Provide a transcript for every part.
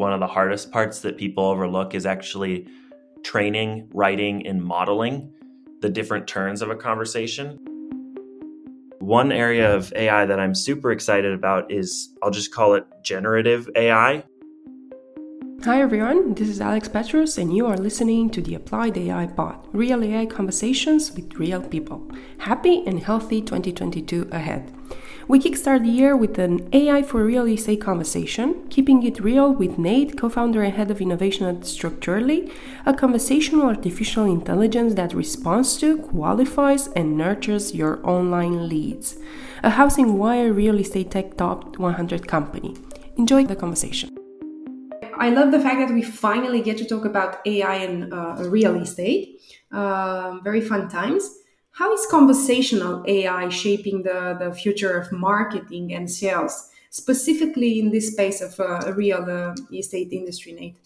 one of the hardest parts that people overlook is actually training, writing, and modeling the different turns of a conversation. One area of AI that I'm super excited about is I'll just call it generative AI. Hi everyone, this is Alex Petrus, and you are listening to the Applied AI Pod real AI conversations with real people. Happy and healthy 2022 ahead. We kickstart the year with an AI for real estate conversation, keeping it real with Nate, co founder and head of innovation at Structurally, a conversational artificial intelligence that responds to, qualifies, and nurtures your online leads. A Housing Wire real estate tech top 100 company. Enjoy the conversation. I love the fact that we finally get to talk about AI and uh, real estate. Uh, very fun times. How is conversational AI shaping the, the future of marketing and sales, specifically in this space of uh, real uh, estate industry, Nate?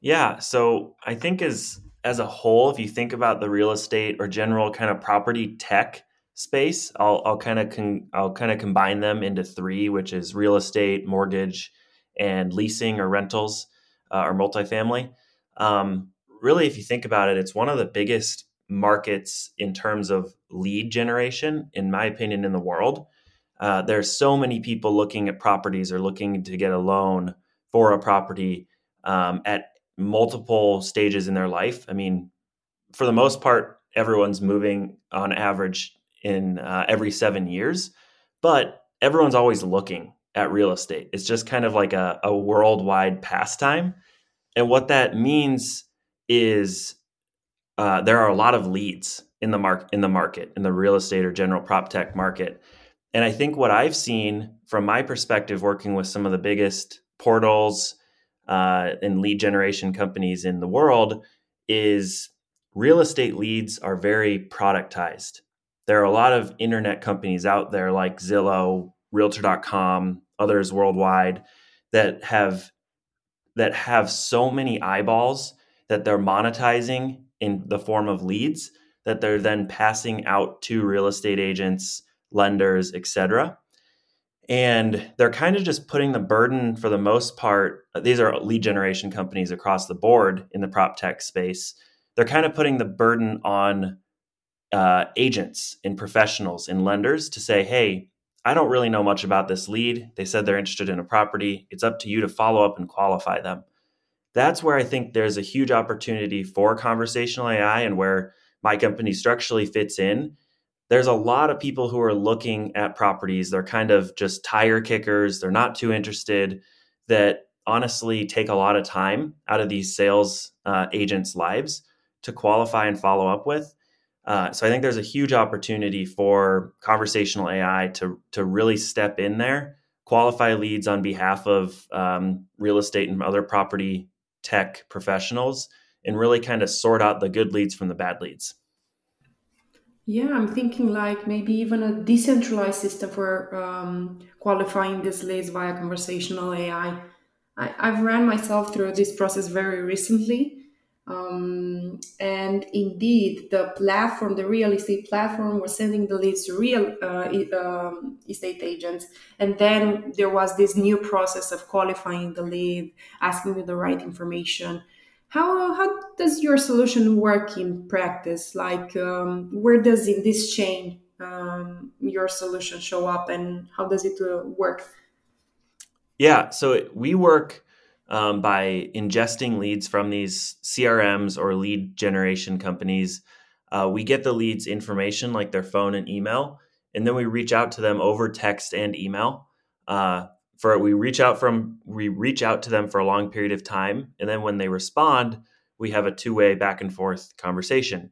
Yeah, so I think as as a whole, if you think about the real estate or general kind of property tech space, I'll I'll kind of con- I'll kind of combine them into three, which is real estate, mortgage, and leasing or rentals uh, or multifamily. Um, really, if you think about it, it's one of the biggest markets in terms of lead generation, in my opinion, in the world. Uh, there's so many people looking at properties or looking to get a loan for a property um, at multiple stages in their life. I mean, for the most part, everyone's moving on average in uh, every seven years, but everyone's always looking at real estate. It's just kind of like a, a worldwide pastime. And what that means is uh, there are a lot of leads in the mark in the market in the real estate or general prop tech market. And i think what i've seen from my perspective working with some of the biggest portals uh, and lead generation companies in the world is real estate leads are very productized. There are a lot of internet companies out there like zillow realtor.com others worldwide that have that have so many eyeballs that they're monetizing in the form of leads that they're then passing out to real estate agents, lenders, etc. And they're kind of just putting the burden for the most part. These are lead generation companies across the board in the prop tech space. They're kind of putting the burden on uh, agents and professionals and lenders to say, hey, I don't really know much about this lead. They said they're interested in a property. It's up to you to follow up and qualify them that's where I think there's a huge opportunity for conversational AI and where my company structurally fits in. There's a lot of people who are looking at properties. They're kind of just tire kickers. They're not too interested that honestly take a lot of time out of these sales uh, agents' lives to qualify and follow up with. Uh, so I think there's a huge opportunity for conversational AI to to really step in there, qualify leads on behalf of um, real estate and other property tech professionals and really kind of sort out the good leads from the bad leads. Yeah, I'm thinking like maybe even a decentralized system for um, qualifying these leads via conversational AI. I, I've ran myself through this process very recently. Um, and indeed, the platform, the real estate platform, was sending the leads to real uh, um, estate agents. And then there was this new process of qualifying the lead, asking you the right information. How, how does your solution work in practice? Like, um, where does in this chain um, your solution show up and how does it uh, work? Yeah, so we work um, by ingesting leads from these CRMs or lead generation companies. Uh, we get the leads information like their phone and email, and then we reach out to them over text and email. Uh, for we reach out from we reach out to them for a long period of time, and then when they respond, we have a two way back and forth conversation.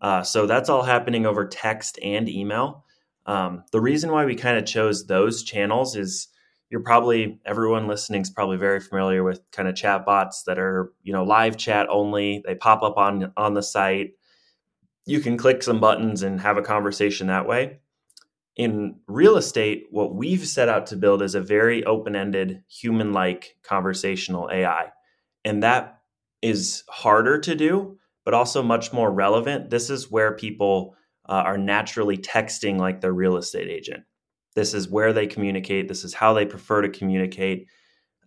Uh, so that's all happening over text and email. Um, the reason why we kind of chose those channels is you're probably everyone listening is probably very familiar with kind of chat bots that are you know live chat only. They pop up on on the site. You can click some buttons and have a conversation that way. In real estate what we've set out to build is a very open-ended human-like conversational ai and that is harder to do but also much more relevant. This is where people uh, are naturally texting like their real estate agent this is where they communicate. This is how they prefer to communicate.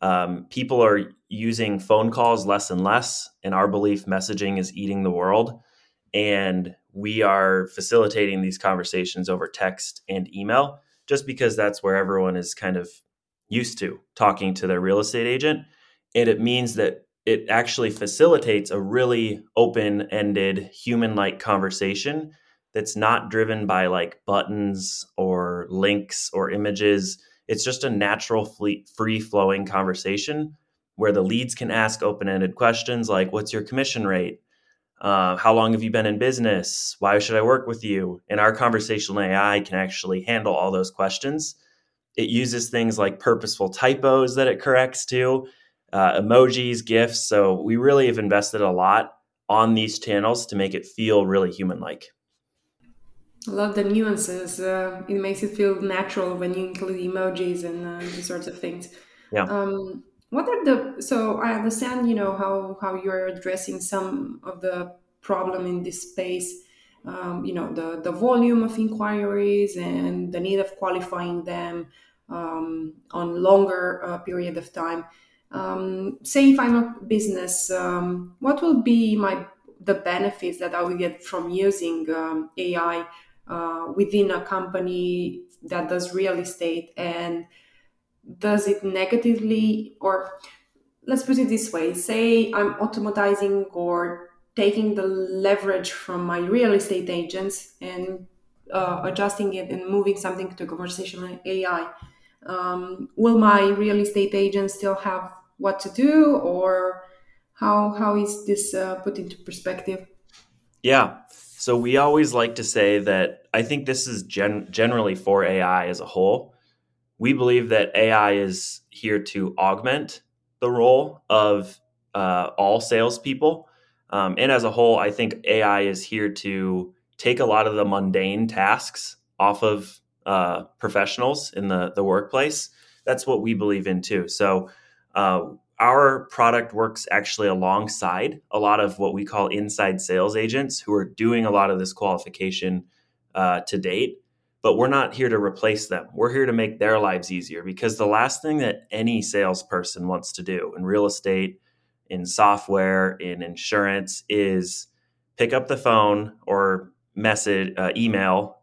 Um, people are using phone calls less and less, and our belief messaging is eating the world. And we are facilitating these conversations over text and email just because that's where everyone is kind of used to talking to their real estate agent. And it means that it actually facilitates a really open ended, human like conversation that's not driven by like buttons or links or images. It's just a natural, free flowing conversation where the leads can ask open ended questions like, What's your commission rate? Uh, how long have you been in business? Why should I work with you? And our conversational AI can actually handle all those questions. It uses things like purposeful typos that it corrects to, uh, emojis, GIFs. So we really have invested a lot on these channels to make it feel really human like. I love the nuances. Uh, it makes it feel natural when you include emojis and uh, these sorts of things. Yeah. Um, what are the so I understand you know how how you're addressing some of the problem in this space. Um, you know the the volume of inquiries and the need of qualifying them um, on longer uh, period of time. Um, say if I'm a business, um, what will be my the benefits that I will get from using um, AI uh, within a company that does real estate and does it negatively or let's put it this way say i'm automatizing or taking the leverage from my real estate agents and uh, adjusting it and moving something to conversational ai um, will my real estate agents still have what to do or how how is this uh, put into perspective? Yeah so we always like to say that I think this is gen- generally for AI as a whole. We believe that AI is here to augment the role of uh, all salespeople. Um, and as a whole, I think AI is here to take a lot of the mundane tasks off of uh, professionals in the, the workplace. That's what we believe in too. So uh, our product works actually alongside a lot of what we call inside sales agents who are doing a lot of this qualification uh, to date but we're not here to replace them. We're here to make their lives easier because the last thing that any salesperson wants to do in real estate in software in insurance is pick up the phone or message uh, email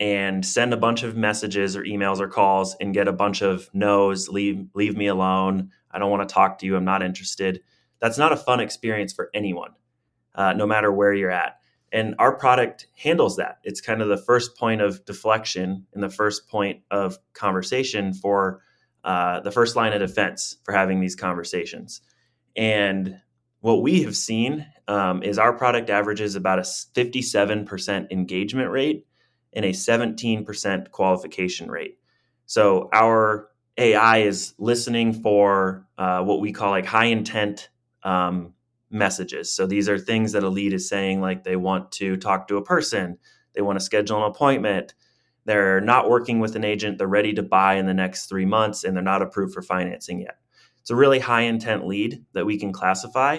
and send a bunch of messages or emails or calls and get a bunch of no's leave leave me alone I don't want to talk to you. I'm not interested. That's not a fun experience for anyone, uh, no matter where you're at. And our product handles that. It's kind of the first point of deflection and the first point of conversation for uh, the first line of defense for having these conversations. And what we have seen um, is our product averages about a 57% engagement rate and a 17% qualification rate. So our AI is listening for uh, what we call like high intent um, messages. So these are things that a lead is saying, like they want to talk to a person, they want to schedule an appointment, they're not working with an agent, they're ready to buy in the next three months, and they're not approved for financing yet. It's a really high intent lead that we can classify.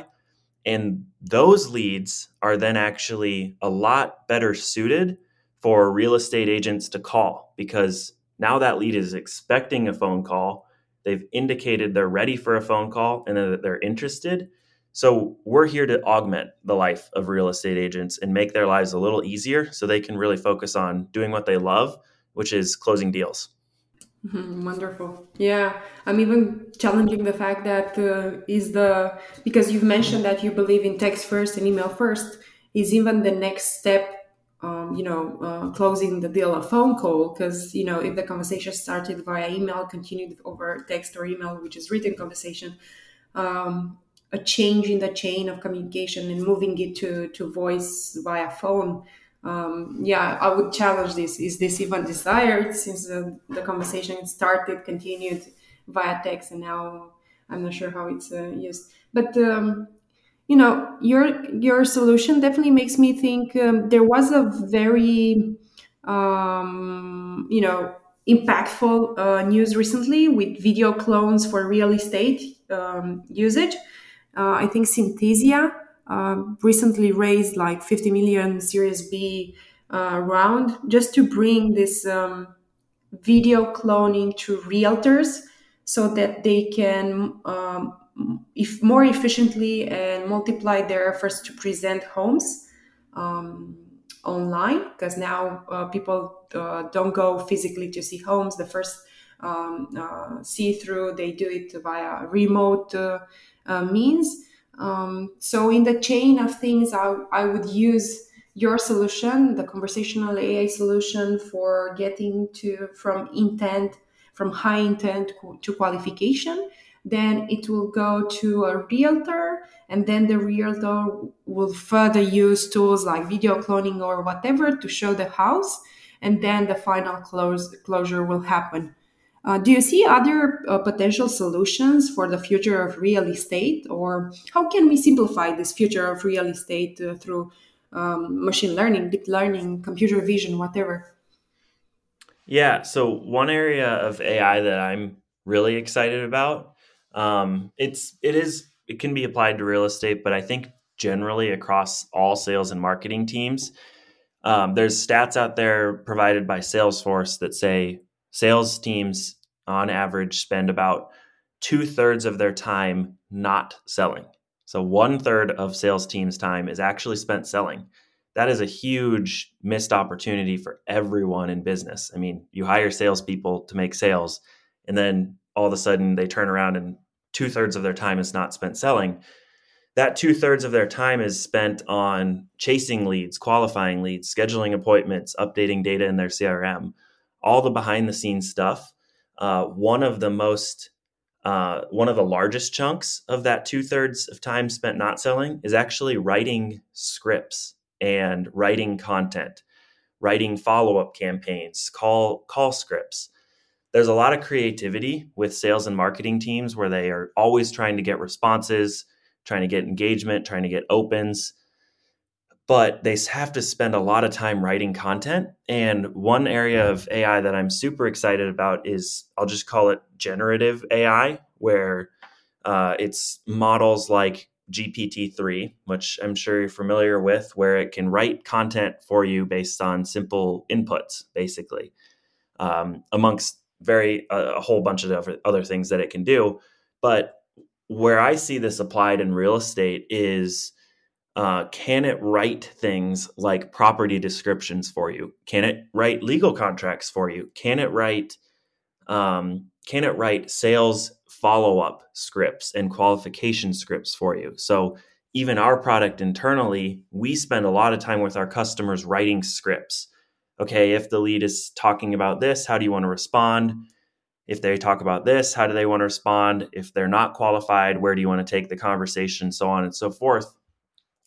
And those leads are then actually a lot better suited for real estate agents to call because now that lead is expecting a phone call. They've indicated they're ready for a phone call and that they're interested. So we're here to augment the life of real estate agents and make their lives a little easier so they can really focus on doing what they love, which is closing deals. Mm-hmm, wonderful. Yeah, I'm even challenging the fact that uh, is the because you've mentioned that you believe in text first and email first is even the next step um, you know, uh, closing the deal a phone call because, you know, if the conversation started via email, continued over text or email, which is written conversation, um, a change in the chain of communication and moving it to, to voice via phone. Um, yeah, I would challenge this. Is this even desired since the, the conversation started, continued via text, and now I'm not sure how it's uh, used. But um, you know your your solution definitely makes me think um, there was a very um, you know impactful uh, news recently with video clones for real estate um, usage. Uh, i think synthesia uh, recently raised like 50 million series b uh, round just to bring this um, video cloning to realtors so that they can um, if more efficiently and multiply their efforts to present homes um, online because now uh, people uh, don't go physically to see homes. The first um, uh, see through they do it via remote uh, uh, means. Um, so in the chain of things I, I would use your solution the conversational ai solution for getting to from intent from high intent to qualification then it will go to a realtor and then the realtor will further use tools like video cloning or whatever to show the house and then the final close, closure will happen. Uh, do you see other uh, potential solutions for the future of real estate or how can we simplify this future of real estate uh, through um, machine learning deep learning computer vision whatever? Yeah so one area of ai that i'm really excited about um, it's it is it can be applied to real estate, but I think generally across all sales and marketing teams, um, there's stats out there provided by Salesforce that say sales teams on average spend about two thirds of their time not selling. So one third of sales teams' time is actually spent selling. That is a huge missed opportunity for everyone in business. I mean, you hire salespeople to make sales, and then all of a sudden they turn around and two thirds of their time is not spent selling. That two thirds of their time is spent on chasing leads, qualifying leads, scheduling appointments, updating data in their CRM, all the behind the scenes stuff. Uh, one of the most uh, one of the largest chunks of that two thirds of time spent not selling is actually writing scripts and writing content, writing follow up campaigns, call call scripts there's a lot of creativity with sales and marketing teams where they are always trying to get responses, trying to get engagement, trying to get opens. But they have to spend a lot of time writing content. And one area of AI that I'm super excited about is I'll just call it generative AI, where uh, it's models like GPT-3, which I'm sure you're familiar with, where it can write content for you based on simple inputs, basically, um, amongst very a whole bunch of other things that it can do. But where I see this applied in real estate is uh, can it write things like property descriptions for you? Can it write legal contracts for you? Can it write um, can it write sales follow up scripts and qualification scripts for you? So even our product internally, we spend a lot of time with our customers writing scripts okay, if the lead is talking about this, how do you want to respond? If they talk about this, how do they want to respond? If they're not qualified, where do you want to take the conversation? So on and so forth.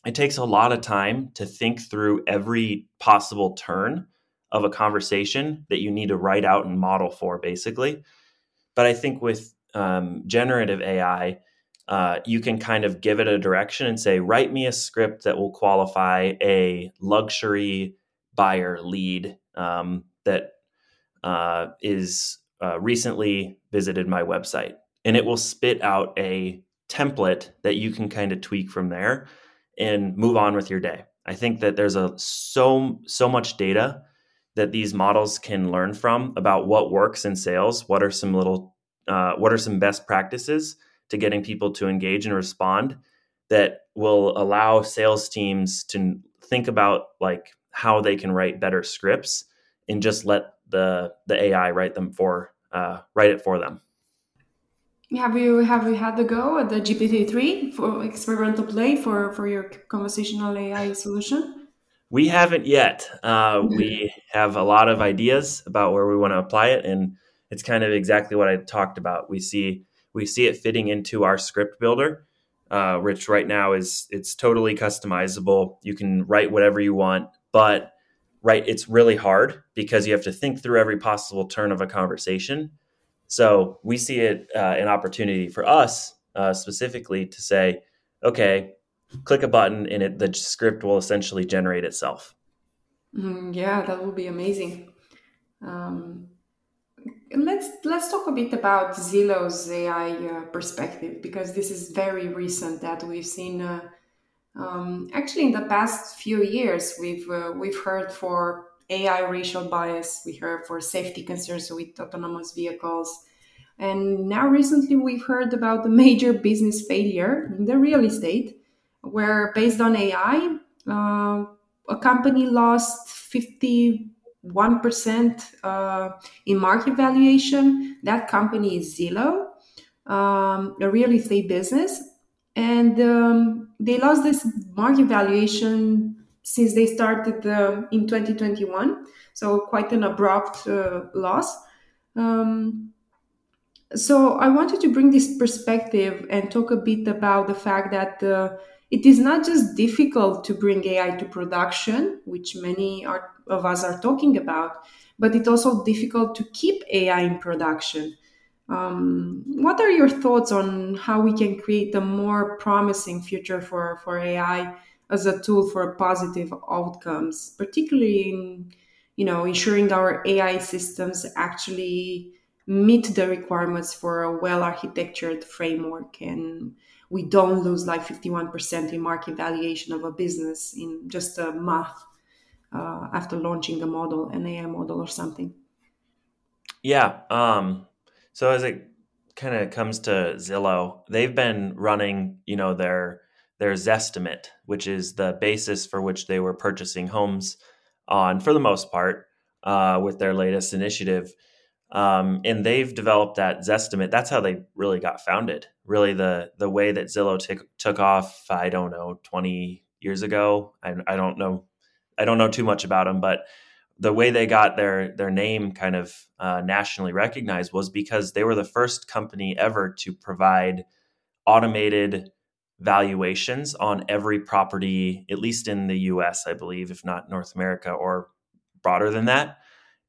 It takes a lot of time to think through every possible turn of a conversation that you need to write out and model for, basically. But I think with um, generative AI, uh, you can kind of give it a direction and say, write me a script that will qualify a luxury buyer lead um, that uh, is uh, recently visited my website. And it will spit out a template that you can kind of tweak from there and move on with your day. I think that there's a so so much data that these models can learn from about what works in sales. What are some little uh, what are some best practices to getting people to engage and respond that will allow sales teams to think about like how they can write better scripts and just let the the AI write them for uh, write it for them. Have you have you had the go at the GPT three for experimental play for for your conversational AI solution? We haven't yet. Uh, we have a lot of ideas about where we want to apply it, and it's kind of exactly what I talked about. We see we see it fitting into our script builder, uh, which right now is it's totally customizable. You can write whatever you want but right it's really hard because you have to think through every possible turn of a conversation. So we see it uh, an opportunity for us uh, specifically to say okay click a button and it, the script will essentially generate itself. Mm, yeah that will be amazing. Um, let's let's talk a bit about zillow's ai uh, perspective because this is very recent that we've seen uh, um, actually, in the past few years, we've uh, we've heard for AI racial bias, we heard for safety concerns with autonomous vehicles. And now, recently, we've heard about the major business failure in the real estate, where based on AI, uh, a company lost 51% uh, in market valuation. That company is Zillow, um, a real estate business. And um, they lost this market valuation since they started uh, in 2021. So, quite an abrupt uh, loss. Um, so I wanted to bring this perspective and talk a bit about the fact that uh, it is not just difficult to bring AI to production, which many are, of us are talking about, but it's also difficult to keep AI in production. Um, what are your thoughts on how we can create a more promising future for, for AI as a tool for positive outcomes, particularly in you know ensuring our AI systems actually meet the requirements for a well architectured framework and we don't lose like 51% in market valuation of a business in just a month uh, after launching a model an ai model or something? Yeah um, so as it kind of comes to zillow they've been running you know their their zestimate which is the basis for which they were purchasing homes on for the most part uh, with their latest initiative um, and they've developed that Zestimate. That's how they really got founded. Really, the the way that Zillow t- took off, I don't know, twenty years ago. I, I don't know, I don't know too much about them, but the way they got their their name kind of uh, nationally recognized was because they were the first company ever to provide automated valuations on every property, at least in the U.S., I believe, if not North America or broader than that.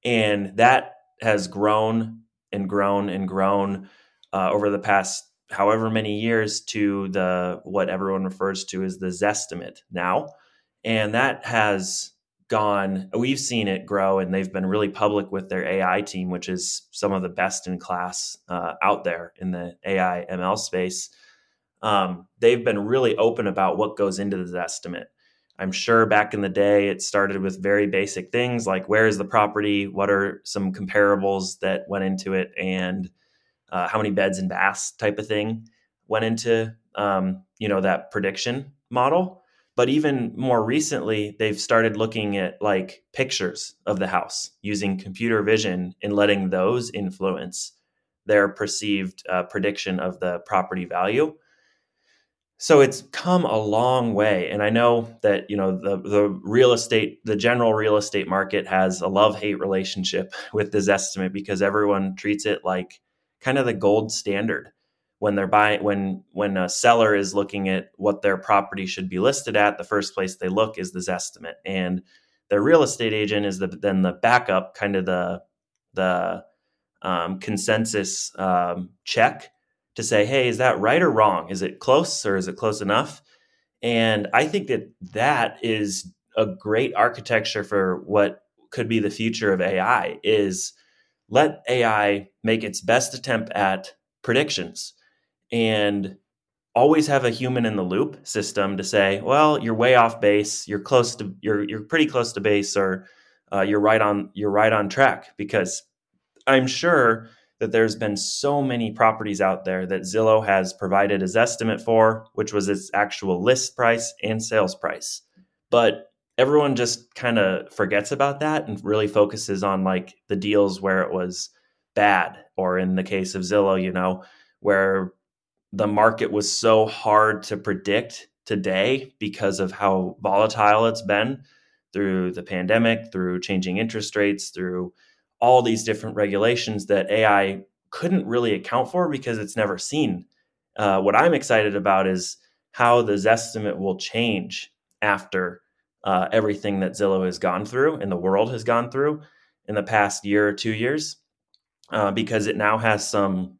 And that has grown and grown and grown uh, over the past however many years to the what everyone refers to as the Zestimate now, and that has gone. We've seen it grow, and they've been really public with their AI team, which is some of the best in class uh, out there in the AI ML space. Um, they've been really open about what goes into this Zestimate. I'm sure back in the day it started with very basic things like where is the property, what are some comparables that went into it, and uh, how many beds and baths type of thing went into um, you know that prediction model. But even more recently, they've started looking at like pictures of the house using computer vision and letting those influence their perceived uh, prediction of the property value. So it's come a long way and i know that you know the the real estate the general real estate market has a love hate relationship with this Zestimate because everyone treats it like kind of the gold standard when they're buying when when a seller is looking at what their property should be listed at the first place they look is this Zestimate and their real estate agent is the, then the backup kind of the the um, consensus um, check to say, hey, is that right or wrong? Is it close or is it close enough? And I think that that is a great architecture for what could be the future of AI is let AI make its best attempt at predictions and always have a human in the loop system to say, well, you're way off base, you're close to you're you're pretty close to base or uh, you're right on you're right on track because I'm sure that there's been so many properties out there that Zillow has provided a Zestimate for, which was its actual list price and sales price. But everyone just kind of forgets about that and really focuses on like the deals where it was bad, or in the case of Zillow, you know, where the market was so hard to predict today because of how volatile it's been through the pandemic, through changing interest rates, through all these different regulations that AI couldn't really account for because it's never seen. Uh, what I'm excited about is how the Zestimate will change after uh, everything that Zillow has gone through and the world has gone through in the past year or two years, uh, because it now has some,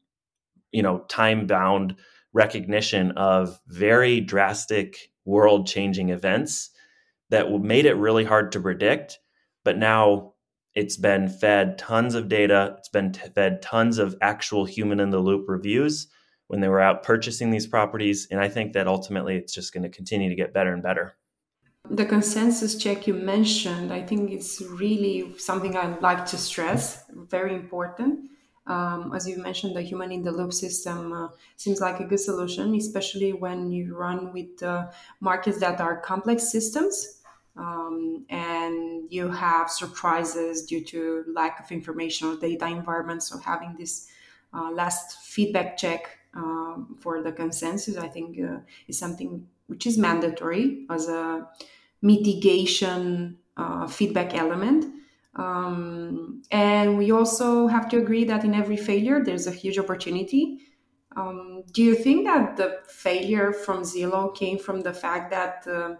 you know, time bound recognition of very drastic world changing events that made it really hard to predict. But now it's been fed tons of data. It's been t- fed tons of actual human in the loop reviews when they were out purchasing these properties. And I think that ultimately it's just going to continue to get better and better. The consensus check you mentioned, I think it's really something I'd like to stress, very important. Um, as you mentioned, the human in the loop system uh, seems like a good solution, especially when you run with uh, markets that are complex systems um, and you have surprises due to lack of information or data environment. So having this uh, last feedback check um, for the consensus, I think, uh, is something which is mandatory as a mitigation uh, feedback element. Um, and we also have to agree that in every failure, there's a huge opportunity. Um, do you think that the failure from Zillow came from the fact that uh,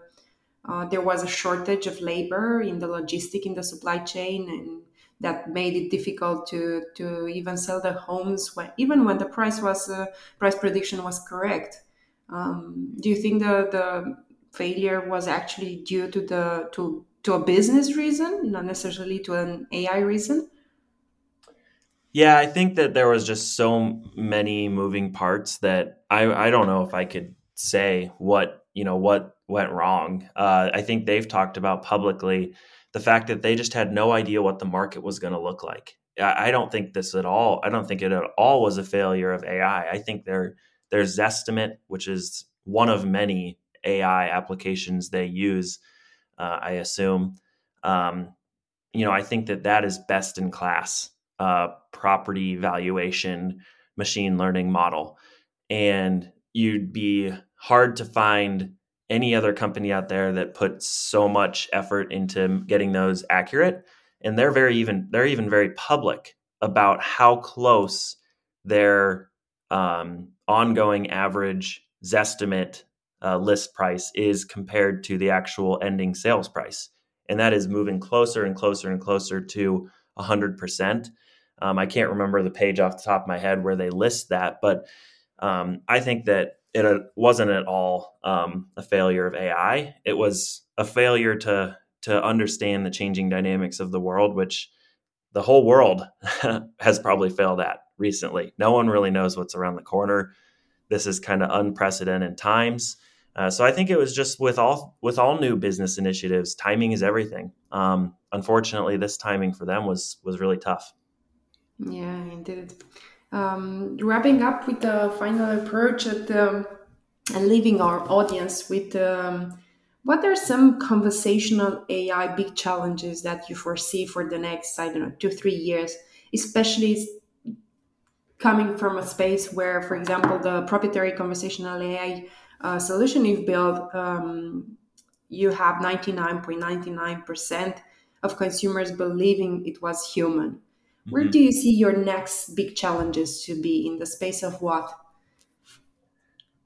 uh, there was a shortage of labor in the logistic in the supply chain and that made it difficult to to even sell the homes when even when the price was uh, price prediction was correct um, do you think the the failure was actually due to the to to a business reason not necessarily to an ai reason yeah i think that there was just so many moving parts that i i don't know if i could say what you know what went wrong uh, i think they've talked about publicly the fact that they just had no idea what the market was going to look like. I, don't think this at all. I don't think it at all was a failure of AI. I think their their Zestimate, which is one of many AI applications they use, uh, I assume. Um, you know, I think that that is best in class uh, property valuation machine learning model, and you'd be hard to find any other company out there that puts so much effort into getting those accurate and they're very even they're even very public about how close their um, ongoing average zestimate uh, list price is compared to the actual ending sales price and that is moving closer and closer and closer to 100% um, i can't remember the page off the top of my head where they list that but um, i think that it uh, wasn't at all um, a failure of AI. It was a failure to to understand the changing dynamics of the world, which the whole world has probably failed at recently. No one really knows what's around the corner. This is kind of unprecedented times. Uh, so I think it was just with all with all new business initiatives, timing is everything. Um, unfortunately, this timing for them was was really tough. Yeah, indeed um, wrapping up with the final approach at, um, and leaving our audience with um, what are some conversational AI big challenges that you foresee for the next, I don't know, two, three years, especially coming from a space where, for example, the proprietary conversational AI uh, solution you've built, um, you have 99.99% of consumers believing it was human. Where mm-hmm. do you see your next big challenges to be in the space of what?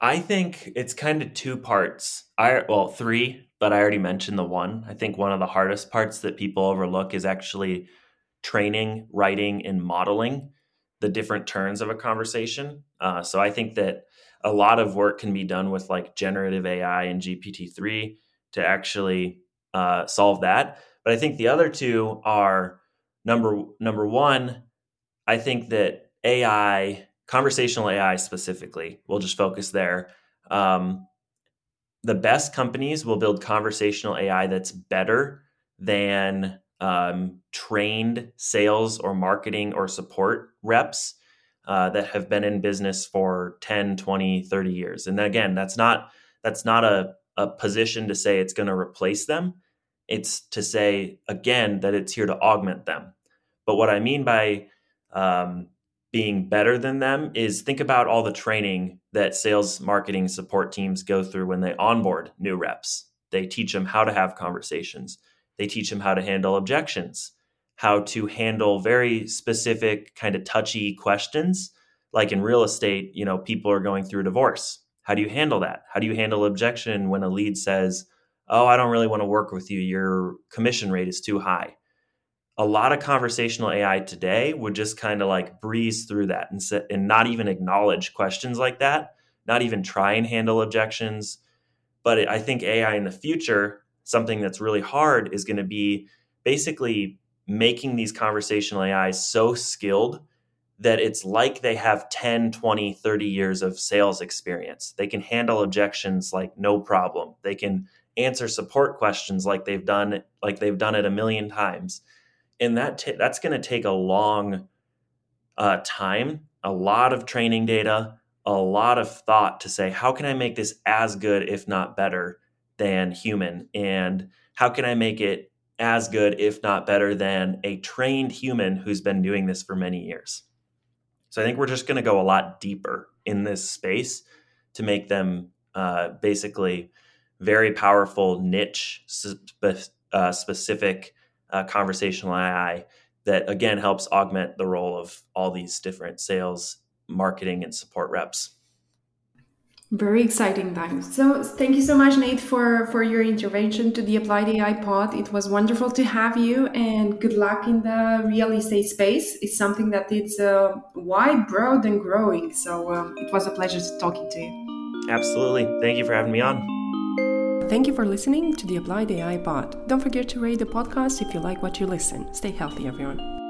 I think it's kind of two parts. I well, three, but I already mentioned the one. I think one of the hardest parts that people overlook is actually training, writing, and modeling the different turns of a conversation. Uh, so I think that a lot of work can be done with like generative AI and GPT three to actually uh, solve that. But I think the other two are number number one, I think that AI, conversational AI specifically, we'll just focus there. Um, the best companies will build conversational AI that's better than um, trained sales or marketing or support reps uh, that have been in business for 10 20 30 years and again that's not that's not a, a position to say it's going to replace them it's to say again that it's here to augment them but what I mean by um, being better than them is think about all the training that sales, marketing, support teams go through when they onboard new reps. They teach them how to have conversations. They teach them how to handle objections, how to handle very specific, kind of touchy questions. Like in real estate, you know, people are going through divorce. How do you handle that? How do you handle objection when a lead says, "Oh, I don't really want to work with you. Your commission rate is too high." a lot of conversational AI today would just kind of like breeze through that and sit, and not even acknowledge questions like that, not even try and handle objections. But I think AI in the future, something that's really hard is going to be basically making these conversational AIs so skilled that it's like they have 10, 20, 30 years of sales experience. They can handle objections like no problem. They can answer support questions like they've done like they've done it a million times and that t- that's going to take a long uh, time, a lot of training data, a lot of thought to say, how can I make this as good, if not better, than human? And how can I make it as good, if not better, than a trained human who's been doing this for many years? So I think we're just going to go a lot deeper in this space to make them uh, basically very powerful niche spe- uh, specific uh, conversational AI that again helps augment the role of all these different sales, marketing, and support reps. Very exciting times. So thank you so much, Nate, for for your intervention to the Applied AI Pod. It was wonderful to have you, and good luck in the real estate space. It's something that it's uh, wide, broad, and growing. So um, it was a pleasure talking to you. Absolutely. Thank you for having me on. Thank you for listening to the Applied AI Pod. Don't forget to rate the podcast if you like what you listen. Stay healthy, everyone.